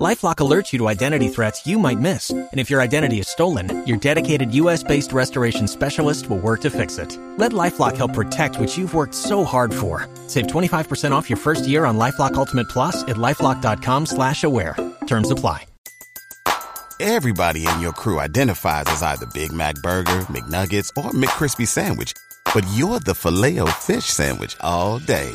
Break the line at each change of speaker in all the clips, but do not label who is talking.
LifeLock alerts you to identity threats you might miss, and if your identity is stolen, your dedicated U.S.-based restoration specialist will work to fix it. Let LifeLock help protect what you've worked so hard for. Save 25% off your first year on LifeLock Ultimate Plus at lifeLock.com/slash-aware. Terms apply.
Everybody in your crew identifies as either Big Mac Burger, McNuggets, or McCrispy Sandwich, but you're the Filet-O-Fish Sandwich all day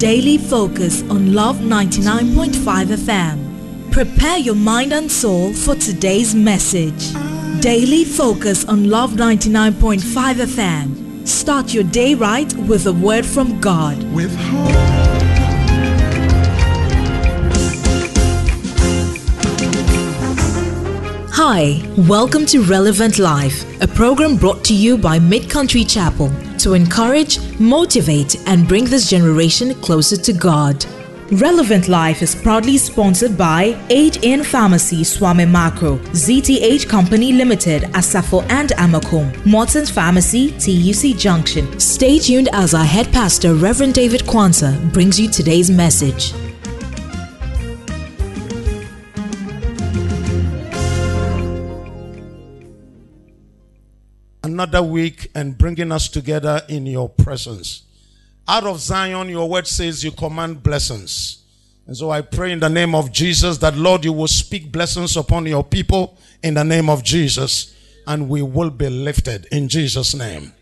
Daily Focus on Love 99.5 FM. Prepare your mind and soul for today's message. Daily Focus on Love 99.5 FM. Start your day right with a word from God.
With hope.
Hi, welcome to Relevant Life, a program brought to you by Mid Country Chapel to encourage, motivate, and bring this generation closer to God. Relevant Life is proudly sponsored by Aid in Pharmacy Swami Macro, ZTH Company Limited, Asafo and Amakom, Morton's Pharmacy, TUC Junction. Stay tuned as our head pastor, Reverend David Kwanzaa, brings you today's message.
Another week and bringing us together in your presence. Out of Zion, your word says you command blessings. And so I pray in the name of Jesus that, Lord, you will speak blessings upon your people in the name of Jesus, and we will be lifted in Jesus' name.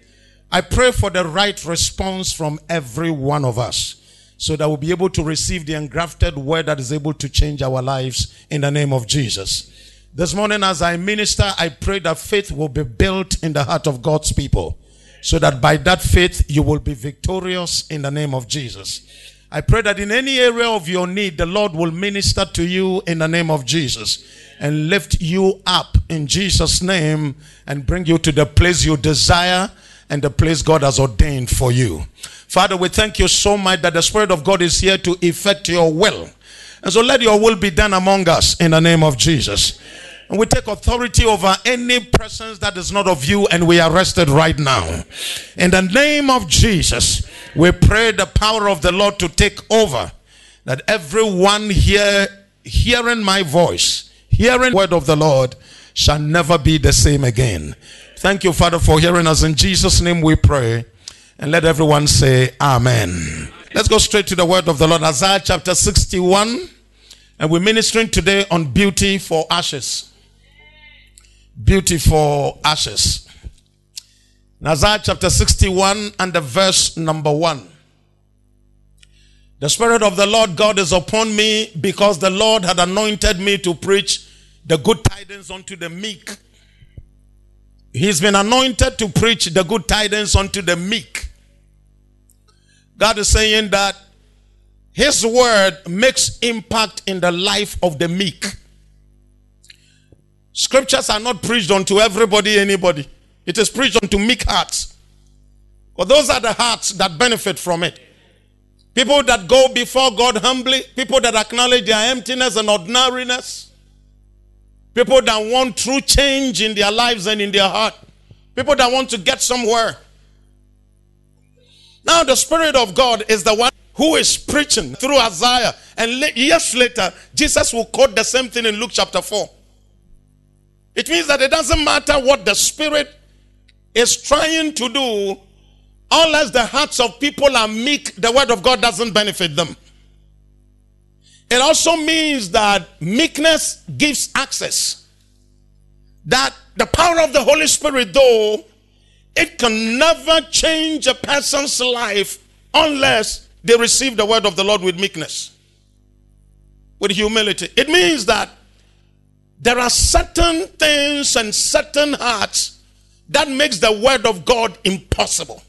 I pray for the right response from every one of us so that we'll be able to receive the engrafted word that is able to change our lives in the name of Jesus. This morning, as I minister, I pray that faith will be built in the heart of God's people so that by that faith you will be victorious in the name of Jesus. I pray that in any area of your need, the Lord will minister to you in the name of Jesus and lift you up in Jesus' name and bring you to the place you desire and the place God has ordained for you. Father, we thank you so much that the Spirit of God is here to effect your will. And so let your will be done among us in the name of Jesus. And we take authority over any presence that is not of you and we are arrested right now. In the name of Jesus, we pray the power of the Lord to take over. That everyone here hearing my voice, hearing word of the Lord, shall never be the same again. Thank you, Father, for hearing us. In Jesus' name we pray. And let everyone say, Amen. Let's go straight to the word of the Lord. Isaiah chapter 61. And we're ministering today on beauty for ashes beauty for ashes. Isaiah chapter 61 and the verse number 1. The Spirit of the Lord God is upon me because the Lord had anointed me to preach the good tidings unto the meek. He's been anointed to preach the good tidings unto the meek. God is saying that His word makes impact in the life of the meek. Scriptures are not preached unto everybody, anybody. It is preached unto meek hearts. For those are the hearts that benefit from it. People that go before God humbly, people that acknowledge their emptiness and ordinariness, people that want true change in their lives and in their heart, people that want to get somewhere. Now, the Spirit of God is the one who is preaching through Isaiah. And years later, Jesus will quote the same thing in Luke chapter 4. It means that it doesn't matter what the Spirit is trying to do, unless the hearts of people are meek, the Word of God doesn't benefit them. It also means that meekness gives access. That the power of the Holy Spirit, though, it can never change a person's life unless they receive the word of the Lord with meekness, with humility. It means that there are certain things and certain hearts that makes the word of God impossible.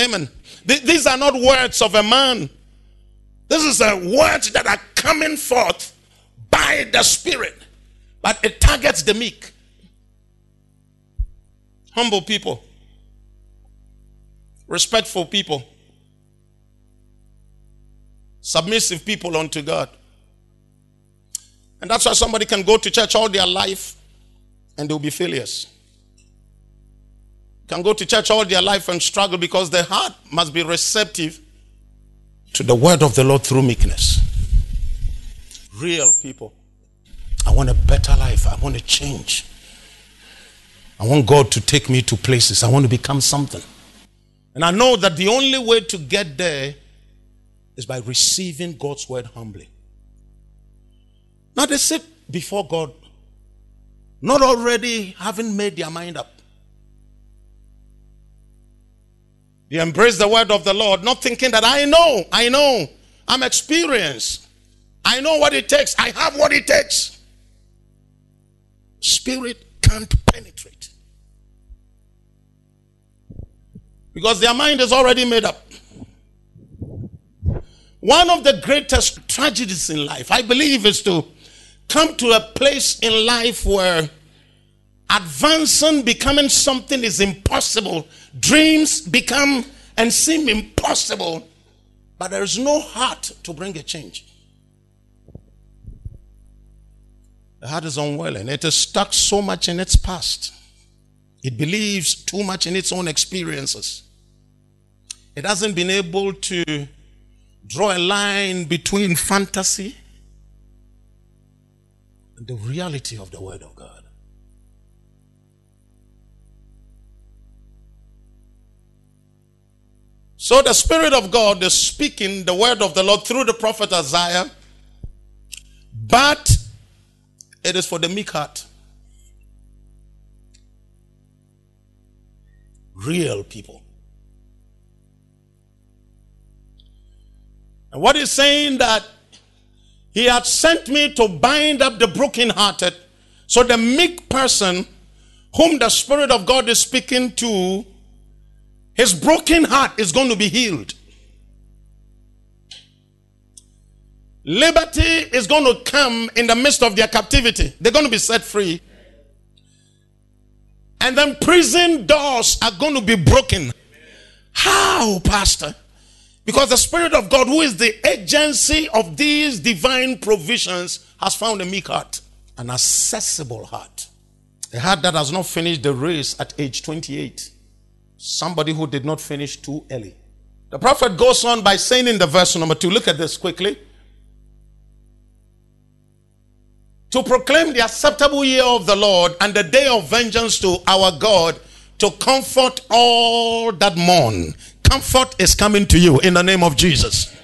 Amen. These are not words of a man. This is a words that are coming forth by the Spirit, but it targets the meek, humble people, respectful people, submissive people unto God. And that's why somebody can go to church all their life and they'll be failures. Can go to church all their life and struggle because their heart must be receptive to the word of the Lord through meekness. Real people. I want a better life. I want to change. I want God to take me to places. I want to become something. And I know that the only way to get there is by receiving God's word humbly. Now they sit before God, not already having made their mind up. They embrace the word of the Lord, not thinking that I know, I know, I'm experienced. I know what it takes. I have what it takes. Spirit can't penetrate. Because their mind is already made up. One of the greatest tragedies in life, I believe, is to come to a place in life where advancing, becoming something is impossible. Dreams become and seem impossible, but there is no heart to bring a change. The heart is unwilling. It is stuck so much in its past. It believes too much in its own experiences. It hasn't been able to draw a line between fantasy and the reality of the Word of God. So the Spirit of God is speaking the Word of the Lord through the prophet Isaiah, but it is for the meek heart. Real people. And what he's saying that he had sent me to bind up the brokenhearted. So the meek person whom the Spirit of God is speaking to, his broken heart is going to be healed. Liberty is going to come in the midst of their captivity. They're going to be set free. And then prison doors are going to be broken. How, Pastor? Because the Spirit of God, who is the agency of these divine provisions, has found a meek heart, an accessible heart. A heart that has not finished the race at age 28. Somebody who did not finish too early. The prophet goes on by saying in the verse number two, look at this quickly. to proclaim the acceptable year of the Lord and the day of vengeance to our God, to comfort all that mourn. Comfort is coming to you in the name of Jesus.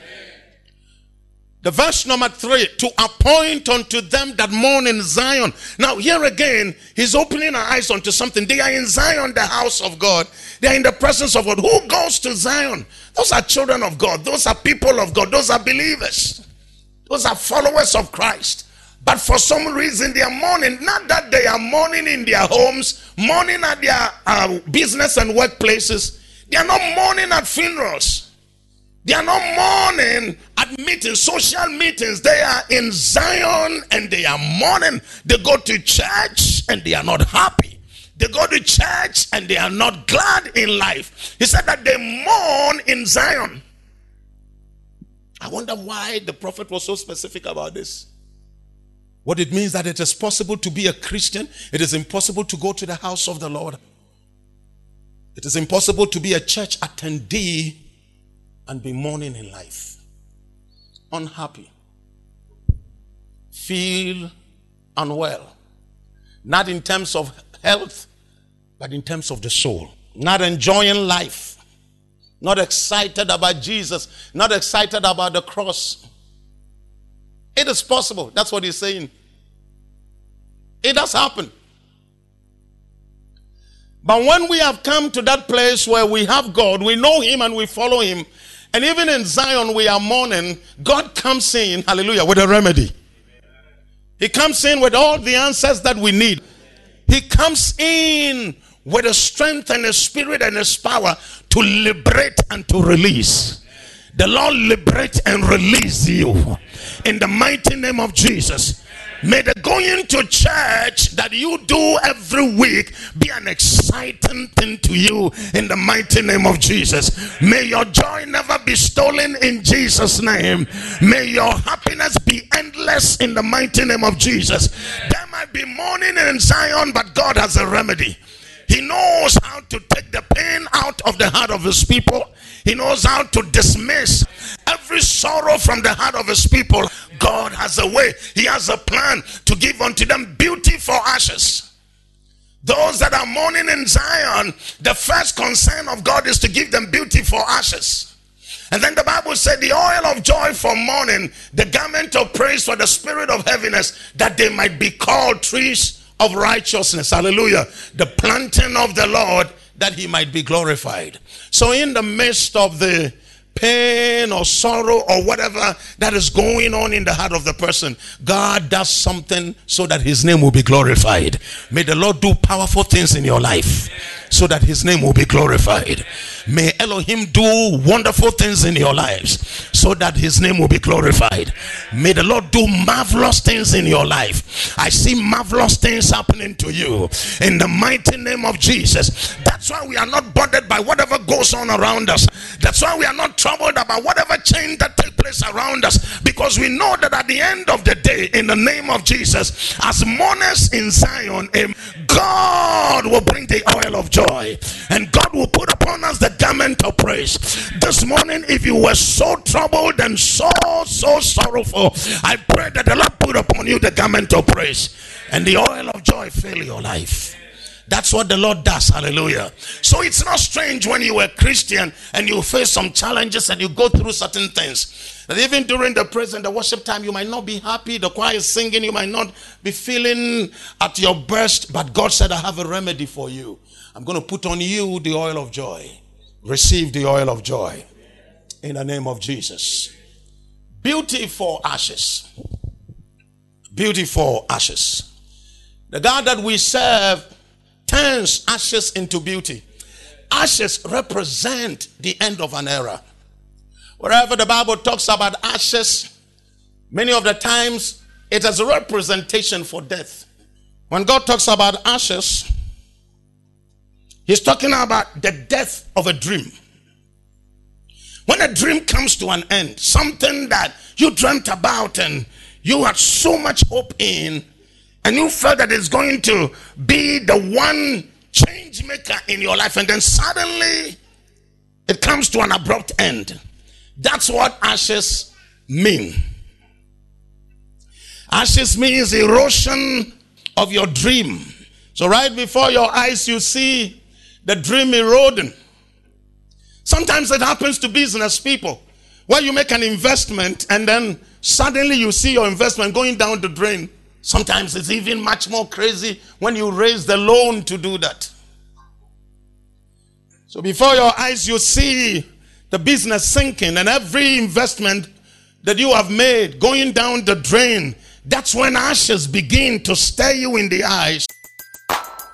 The verse number three, to appoint unto them that mourn in Zion. Now, here again, he's opening our eyes onto something. They are in Zion, the house of God. They are in the presence of God. Who goes to Zion? Those are children of God. Those are people of God. Those are believers. Those are followers of Christ. But for some reason, they are mourning. Not that they are mourning in their homes, mourning at their uh, business and workplaces. They are not mourning at funerals. They are not mourning at meetings, social meetings. They are in Zion and they are mourning. They go to church and they are not happy. They go to church and they are not glad in life. He said that they mourn in Zion. I wonder why the prophet was so specific about this. What it means that it is possible to be a Christian, it is impossible to go to the house of the Lord. It is impossible to be a church attendee and be mourning in life. Unhappy. Feel unwell. Not in terms of health, but in terms of the soul. Not enjoying life. Not excited about Jesus. Not excited about the cross. It is possible. That's what he's saying. It does happen. But when we have come to that place where we have God, we know Him and we follow Him, and even in Zion we are mourning, God comes in, hallelujah, with a remedy. He comes in with all the answers that we need. He comes in with a strength and a spirit and his power to liberate and to release. The Lord liberate and release you in the mighty name of Jesus. May the going to church that you do every week be an exciting thing to you in the mighty name of Jesus. May your joy never be stolen in Jesus' name. May your happiness be endless in the mighty name of Jesus. There might be mourning in Zion, but God has a remedy. He knows how to take the pain out of the heart of his people. He knows how to dismiss every sorrow from the heart of his people. God has a way, He has a plan to give unto them beauty for ashes. Those that are mourning in Zion, the first concern of God is to give them beauty for ashes. And then the Bible said, The oil of joy for mourning, the garment of praise for the spirit of heaviness, that they might be called trees of righteousness. Hallelujah. The planting of the Lord, that he might be glorified. So, in the midst of the pain or sorrow or whatever that is going on in the heart of the person, God does something so that his name will be glorified. May the Lord do powerful things in your life so that his name will be glorified. May Elohim do wonderful things in your lives so that his name will be glorified. May the Lord do marvelous things in your life. I see marvelous things happening to you in the mighty name of Jesus. That's why we are not bothered by whatever goes on around us. That's why we are not troubled about whatever change that takes place around us because we know that at the end of the day, in the name of Jesus, as mourners in Zion, eh, God will bring the oil of joy and God will put upon us the garment of praise. This morning, if you were so troubled and so, so sorrowful, I pray that the Lord put upon you the garment of praise and the oil of joy fill your life. That's what the Lord does. Hallelujah. So it's not strange when you were Christian and you face some challenges and you go through certain things. That even during the praise and the worship time, you might not be happy. The choir is singing. You might not be feeling at your best. But God said, I have a remedy for you. I'm going to put on you the oil of joy. Receive the oil of joy in the name of Jesus. Beauty for ashes. Beauty for ashes. The God that we serve turns ashes into beauty. Ashes represent the end of an era. Wherever the Bible talks about ashes, many of the times it is a representation for death. When God talks about ashes, He's talking about the death of a dream. When a dream comes to an end, something that you dreamt about and you had so much hope in, and you felt that it's going to be the one change maker in your life, and then suddenly it comes to an abrupt end. That's what ashes mean. Ashes means erosion of your dream. So, right before your eyes, you see the dream eroding. Sometimes it happens to business people where you make an investment and then suddenly you see your investment going down the drain. Sometimes it's even much more crazy when you raise the loan to do that. So before your eyes, you see the business sinking and every investment that you have made going down the drain. That's when ashes begin to stare you in the eyes.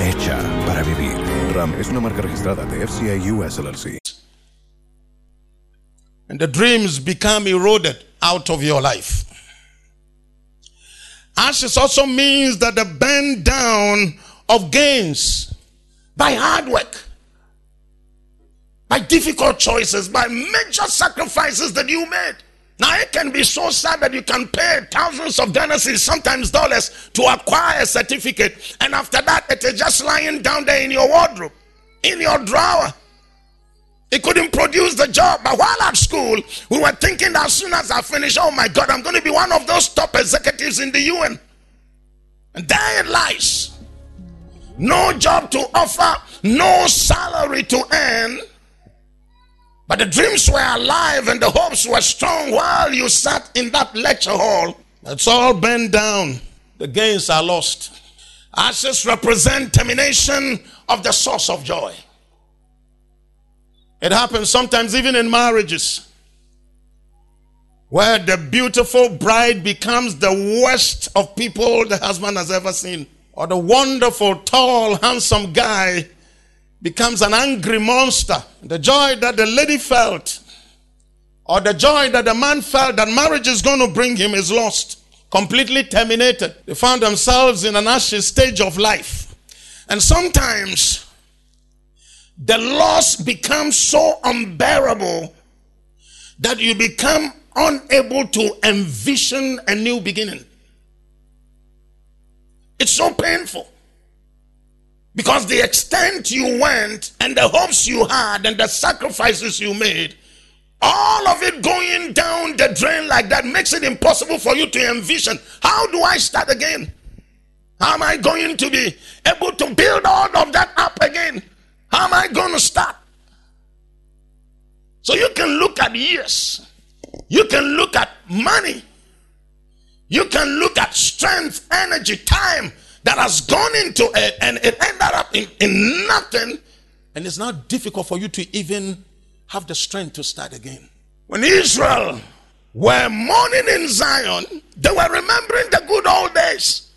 Hecha para vivir. RAM es una marca registrada de FCA US LLC.
and the dreams become eroded out of your life. Ashes also means that the bend down of gains by hard work, by difficult choices, by major sacrifices that you made. Now it can be so sad that you can pay thousands of dollars, sometimes dollars, to acquire a certificate, and after that it is just lying down there in your wardrobe, in your drawer. It couldn't produce the job. But while at school, we were thinking that as soon as I finish, oh my God, I'm going to be one of those top executives in the UN. And there it lies. No job to offer, no salary to earn. But the dreams were alive and the hopes were strong while you sat in that lecture hall. It's all bent down. The gains are lost. Ashes represent termination of the source of joy. It happens sometimes even in marriages where the beautiful bride becomes the worst of people the husband has ever seen, or the wonderful, tall, handsome guy becomes an angry monster. The joy that the lady felt, or the joy that the man felt that marriage is going to bring him, is lost, completely terminated. They found themselves in an ashes stage of life. And sometimes the loss becomes so unbearable that you become unable to envision a new beginning. It's so painful. Because the extent you went and the hopes you had and the sacrifices you made, all of it going down the drain like that makes it impossible for you to envision how do I start again? How am I going to be able to build all of that up again? How am I going to start? So you can look at years, you can look at money, you can look at strength, energy, time that has gone into it and it ended up in, in nothing. And it's now difficult for you to even have the strength to start again. When Israel were mourning in Zion, they were remembering the good old days.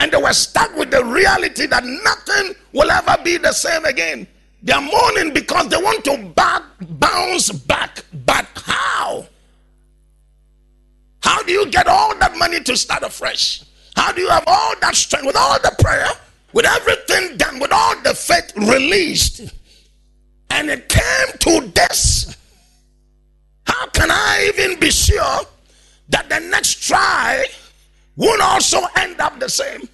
And they were stuck with the reality that nothing will ever be the same again. They are mourning because they want to back, bounce back. But how? How do you get all that money to start afresh? How do you have all that strength with all the prayer, with everything done, with all the faith released? And it came to this. How can I even be sure that the next try won't also end up the same.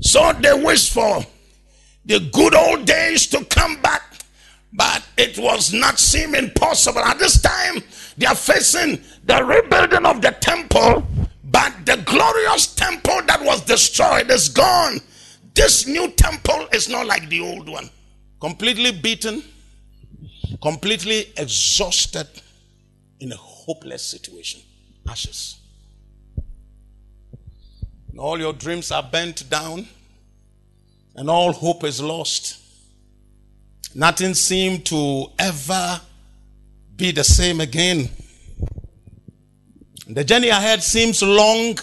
So they wish for the good old days to come back, but it was not seeming possible. At this time, they are facing the rebuilding of the temple, but the glorious temple that was destroyed is gone. This new temple is not like the old one. Completely beaten, completely exhausted, in a hopeless situation. Ashes all your dreams are bent down, and all hope is lost. Nothing seemed to ever be the same again. The journey ahead seems long,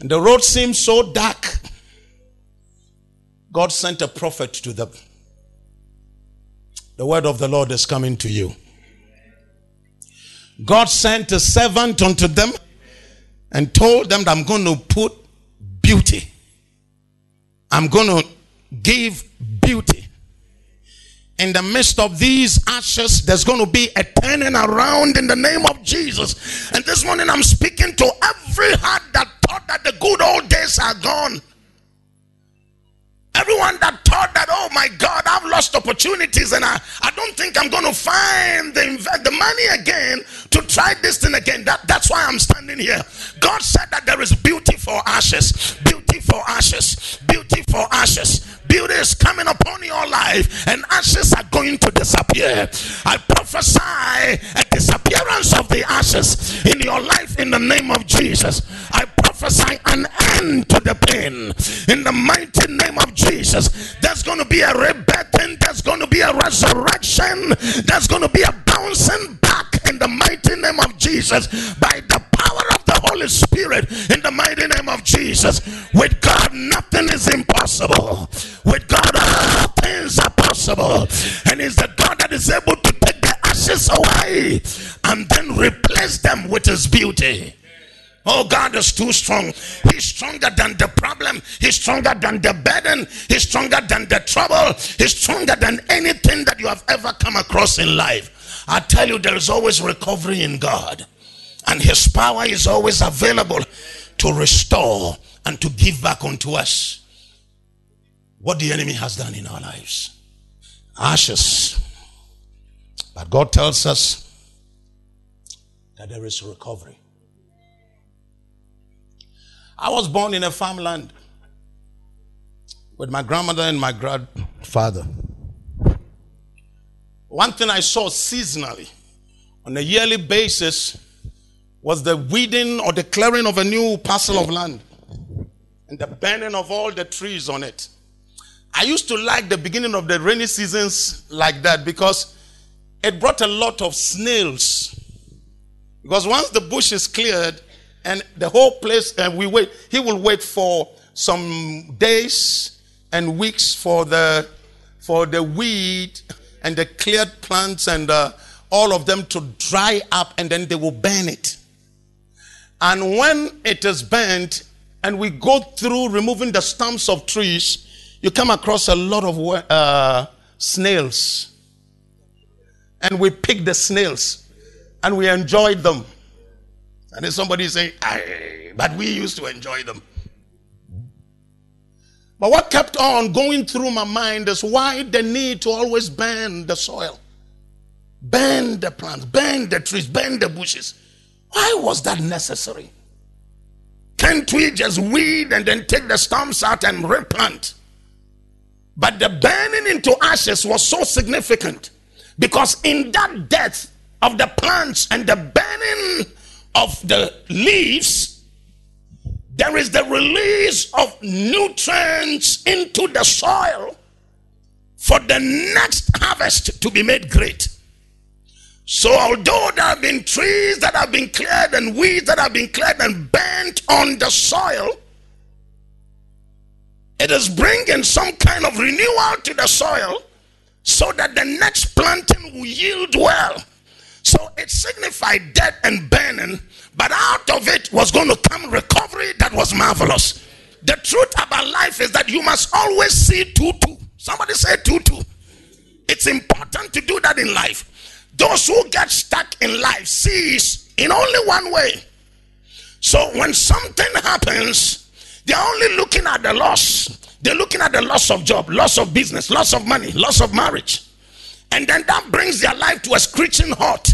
and the road seems so dark. God sent a prophet to them. The word of the Lord is coming to you. God sent a servant unto them and told them that I'm going to put beauty. I'm going to give beauty. In the midst of these ashes, there's going to be a turning around in the name of Jesus. And this morning, I'm speaking to every heart that thought that the good old days are gone. Everyone that thought that, oh my God, I've lost opportunities and I, I don't think I'm going to find the, the money again to try this thing again. That, that's why I'm standing here. God said that there is beauty for ashes, beauty for ashes, beauty for ashes. Beauty is coming upon your life and ashes are going to disappear. I prophesy a disappearance of the ashes in your life in the name of Jesus. I prophesy an end to the pain in the mighty name of Jesus. There's going to be a rebirthing, there's going to be a resurrection, there's going to be a bouncing back in the mighty name of Jesus by the the Holy Spirit in the mighty name of Jesus. With God, nothing is impossible. With God, all things are possible. And He's the God that is able to take the ashes away and then replace them with his beauty. Oh, God is too strong. He's stronger than the problem. He's stronger than the burden. He's stronger than the trouble. He's stronger than anything that you have ever come across in life. I tell you, there is always recovery in God, and His power is always available to restore and to give back unto us what the enemy has done in our lives. Ashes. But God tells us that there is recovery. I was born in a farmland with my grandmother and my grandfather. One thing I saw seasonally on a yearly basis was the weeding or the clearing of a new parcel of land and the burning of all the trees on it. I used to like the beginning of the rainy seasons like that because it brought a lot of snails. Because once the bush is cleared, and the whole place and we wait he will wait for some days and weeks for the for the weed and the cleared plants and uh, all of them to dry up and then they will burn it and when it is burnt and we go through removing the stumps of trees you come across a lot of uh, snails and we pick the snails and we enjoyed them and then somebody saying, but we used to enjoy them. But what kept on going through my mind is why the need to always burn the soil, burn the plants, burn the trees, burn the bushes. Why was that necessary? Can't we just weed and then take the stumps out and replant? But the burning into ashes was so significant because in that death of the plants and the burning of the leaves, there is the release of nutrients into the soil for the next harvest to be made great. So, although there have been trees that have been cleared and weeds that have been cleared and burnt on the soil, it is bringing some kind of renewal to the soil so that the next planting will yield well. So it signified death and burning, but out of it was going to come recovery that was marvelous. The truth about life is that you must always see 2 2. Somebody say 2 2. It's important to do that in life. Those who get stuck in life sees in only one way. So when something happens, they're only looking at the loss. They're looking at the loss of job, loss of business, loss of money, loss of marriage. And then that brings their life to a screeching halt.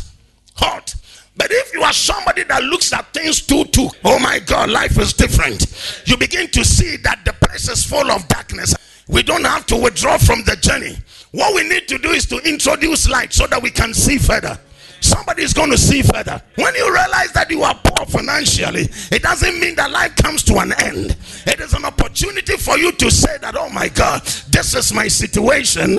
Halt. But if you are somebody that looks at things too, too, oh my God, life is different. You begin to see that the place is full of darkness. We don't have to withdraw from the journey. What we need to do is to introduce light so that we can see further somebody is going to see further. When you realize that you are poor financially, it doesn't mean that life comes to an end. It is an opportunity for you to say that, oh my God, this is my situation,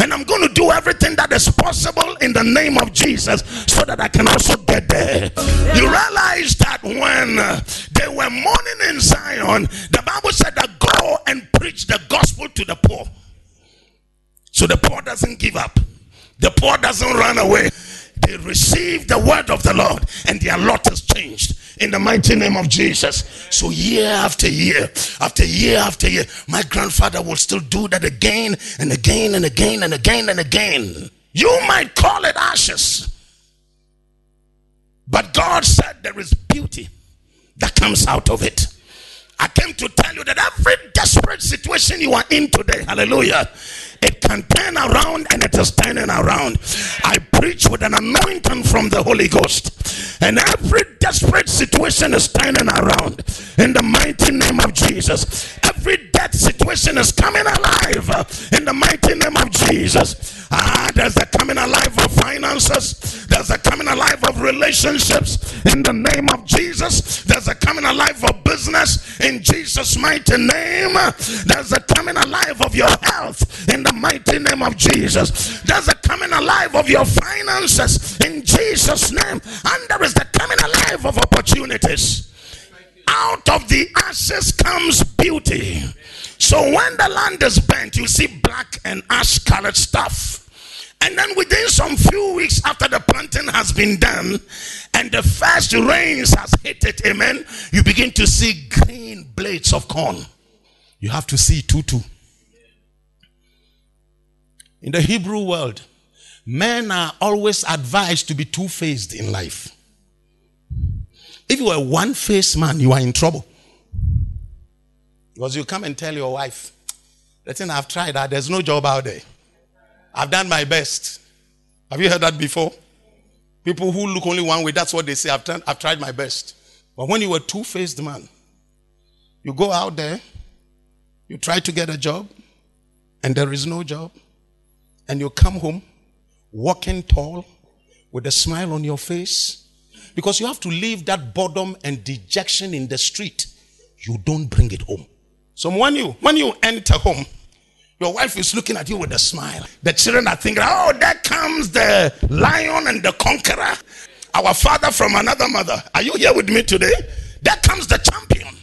and I'm going to do everything that is possible in the name of Jesus so that I can also get there. You realize that when they were mourning in Zion, the Bible said that go and preach the gospel to the poor. So the poor doesn't give up. The poor doesn't run away they receive the word of the Lord and their lot has changed in the mighty name of Jesus. So, year after year, after year after year, my grandfather will still do that again and again and again and again and again. You might call it ashes, but God said there is beauty that comes out of it. I came to tell you that every desperate situation you are in today, hallelujah, it can turn around and it is turning around. I preach with an anointing from the Holy Ghost, and every desperate situation is turning around in the mighty name of Jesus. Every dead situation is coming alive in the mighty name of Jesus. Ah, there's a coming alive of finances, there's a coming alive of relationships. In the name of Jesus, there's a coming alive of business. In Jesus' mighty name, there's a coming alive of your health. In the mighty name of Jesus, there's a coming alive of your finances. In Jesus' name, and there is the coming alive of opportunities. Out of the ashes comes beauty. So when the land is burnt, you see black and ash colored stuff And then within some few weeks after the planting has been done and the first rains has hit it, amen, you begin to see green blades of corn. You have to see tutu. In the Hebrew world, men are always advised to be two faced in life. If you are one faced man, you are in trouble. Because you come and tell your wife, thing I've tried that there's no job out there. I've done my best. Have you heard that before? People who look only one way, that's what they say. I've, I've tried my best. But when you were two faced man, you go out there, you try to get a job, and there is no job, and you come home walking tall with a smile on your face because you have to leave that boredom and dejection in the street. You don't bring it home. So when you when you enter home, your wife is looking at you with a smile. The children are thinking, "Oh, there comes the lion and the conqueror, our father from another mother." Are you here with me today? There comes the champion.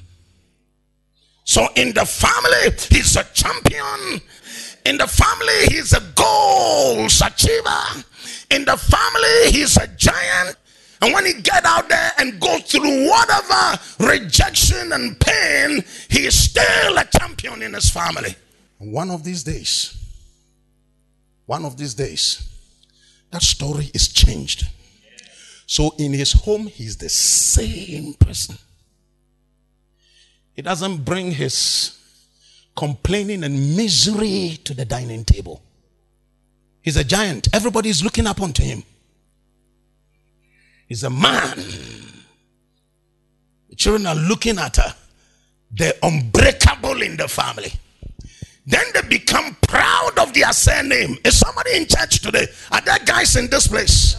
So in the family, he's a champion. In the family, he's a goals achiever. In the family, he's a giant. And when he get out there and go through whatever rejection and pain, he is still a champion in his family. One of these days, one of these days, that story is changed. So in his home, he's the same person. He doesn't bring his complaining and misery to the dining table. He's a giant. Everybody is looking up onto him. He's a man. The children are looking at her. They're unbreakable in the family. Then they become proud of their surname. Is somebody in church today? Are there guys in this place?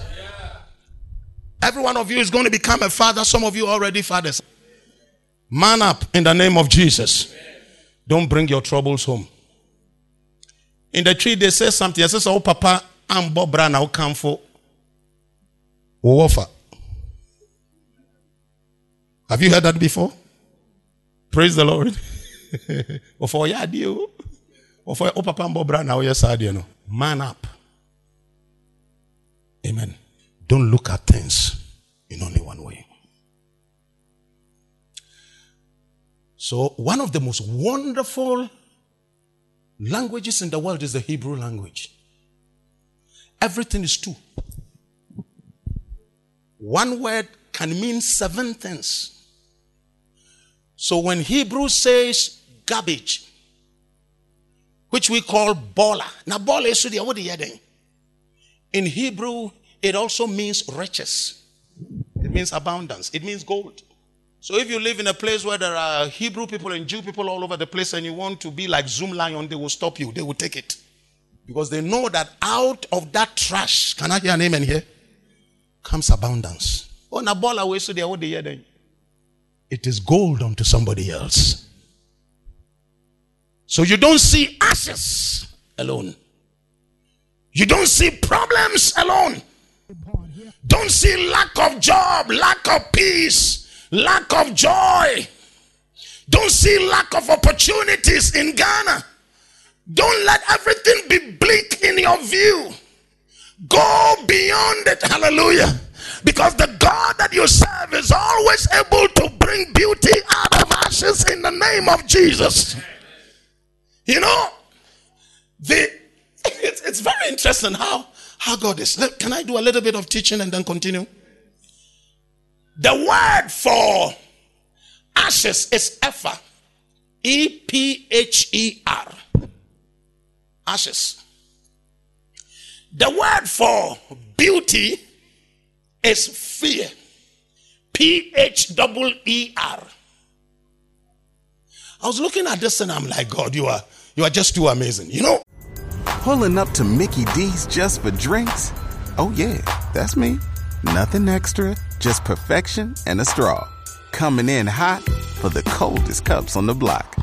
Every one of you is going to become a father. Some of you already fathers. Man up in the name of Jesus. Don't bring your troubles home. In the tree, they say something. I says, Oh, Papa, I'm Bob Brown. I'll come for offer. Have you heard that before? Praise the Lord. or for ya deal. Or for oh papa mbo bra now oh, yes you. Man up. Amen. Don't look at things in only one way. So one of the most wonderful languages in the world is the Hebrew language. Everything is two. One word can mean seven things. So when Hebrew says garbage, which we call bola, now bola is what the In Hebrew, it also means riches. It means abundance. It means gold. So if you live in a place where there are Hebrew people and Jew people all over the place and you want to be like Zoomlion, they will stop you. They will take it. Because they know that out of that trash, can I hear an amen here? Comes abundance. Oh, na bola we so what they then it is gold unto somebody else. So you don't see ashes alone. You don't see problems alone. Don't see lack of job, lack of peace, lack of joy. Don't see lack of opportunities in Ghana. Don't let everything be bleak in your view. Go beyond it. Hallelujah. Because the God that you serve is always able to bring beauty out of ashes in the name of Jesus. You know, the it's, it's very interesting how how God is. Can I do a little bit of teaching and then continue? The word for ashes is epher. E P H E R. Ashes. The word for beauty is pheer. P H E E R. I was looking at this and I'm like, God, you are you are just too amazing. You know?
Pulling up to Mickey D's just for drinks? Oh yeah, that's me. Nothing extra, just perfection and a straw. Coming in hot for the coldest cups on the block.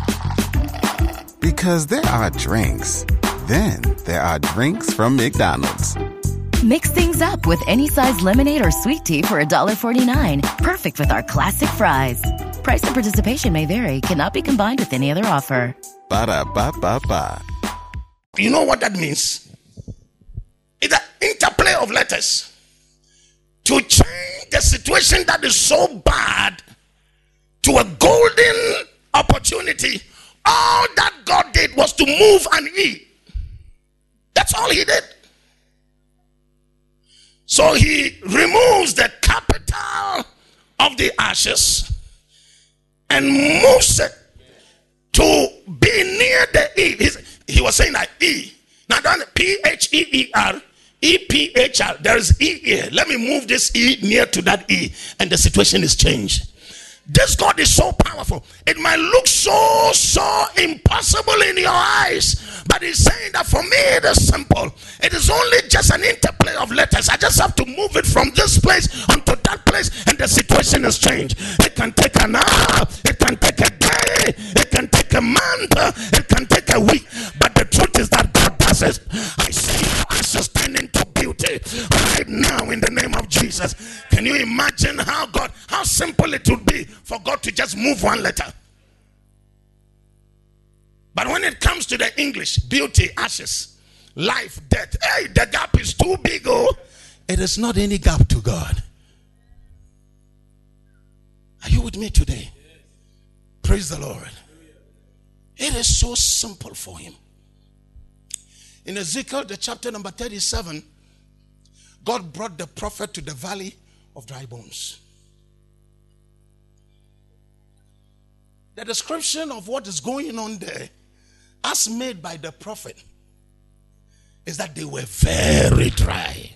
Because there are drinks. Then there are drinks from McDonald's.
Mix things up with any size lemonade or sweet tea for $1.49. Perfect with our classic fries. Price and participation may vary, cannot be combined with any other offer.
Ba da ba ba ba.
You know what that means? It's an interplay of letters to change the situation that is so bad to a golden opportunity. All that God did was to move an E. That's all he did. So he removes the capital of the ashes and moves it to be near the E. He's, he was saying that E. Now, P H E E R E P H R. There is E here. Let me move this E near to that E, and the situation is changed. This God is so powerful. It might look so, so impossible in your eyes, but He's saying that for me it is simple. It is only just an interplay of letters. I just have to move it from this place onto that place, and the situation is changed. It can take an hour, it can take a day, it can take a month, it can take a week, but the truth is that God does it. I see your answers turn into beauty right now in the name of Jesus. Can you imagine how God, how simple it would be for God to just move one letter? But when it comes to the English, beauty, ashes, life, death, hey, the gap is too big. Oh, it is not any gap to God. Are you with me today? Praise the Lord. It is so simple for Him. In Ezekiel, the chapter number 37, God brought the prophet to the valley of dry bones. The description of what is going on there, as made by the prophet, is that they were very dry.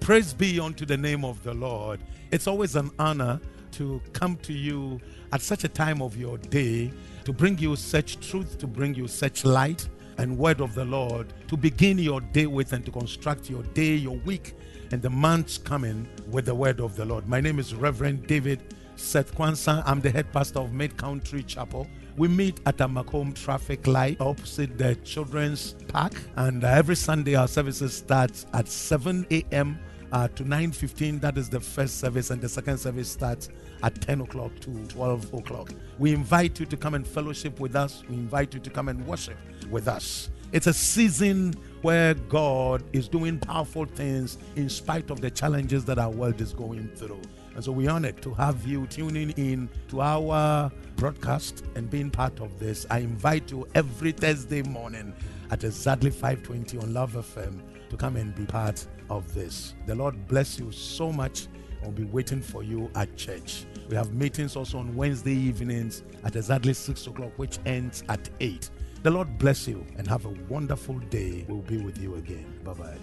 Praise be unto the name of the Lord. It's always an honor to come to you at such a time of your day to bring you such truth, to bring you such light and word of the Lord to begin your day with and to construct your day, your week, and the months coming with the word of the Lord. My name is Reverend David Seth Kwanzaa. I'm the head pastor of Mid Country Chapel. We meet at a Macomb traffic light opposite the children's park, and uh, every Sunday our services starts at 7 a.m. Uh, to 9.15 that is the first service and the second service starts at 10 o'clock to 12 o'clock we invite you to come and fellowship with us we invite you to come and worship with us it's a season where god is doing powerful things in spite of the challenges that our world is going through and so we're honored to have you tuning in to our broadcast and being part of this i invite you every thursday morning at exactly 520 on love fm to come and be part of this. The Lord bless you so much. I'll be waiting for you at church. We have meetings also on Wednesday evenings at exactly 6 o'clock, which ends at 8. The Lord bless you and have a wonderful day. We'll be with you again. Bye bye.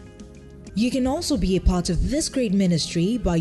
You can also be a part of this great ministry by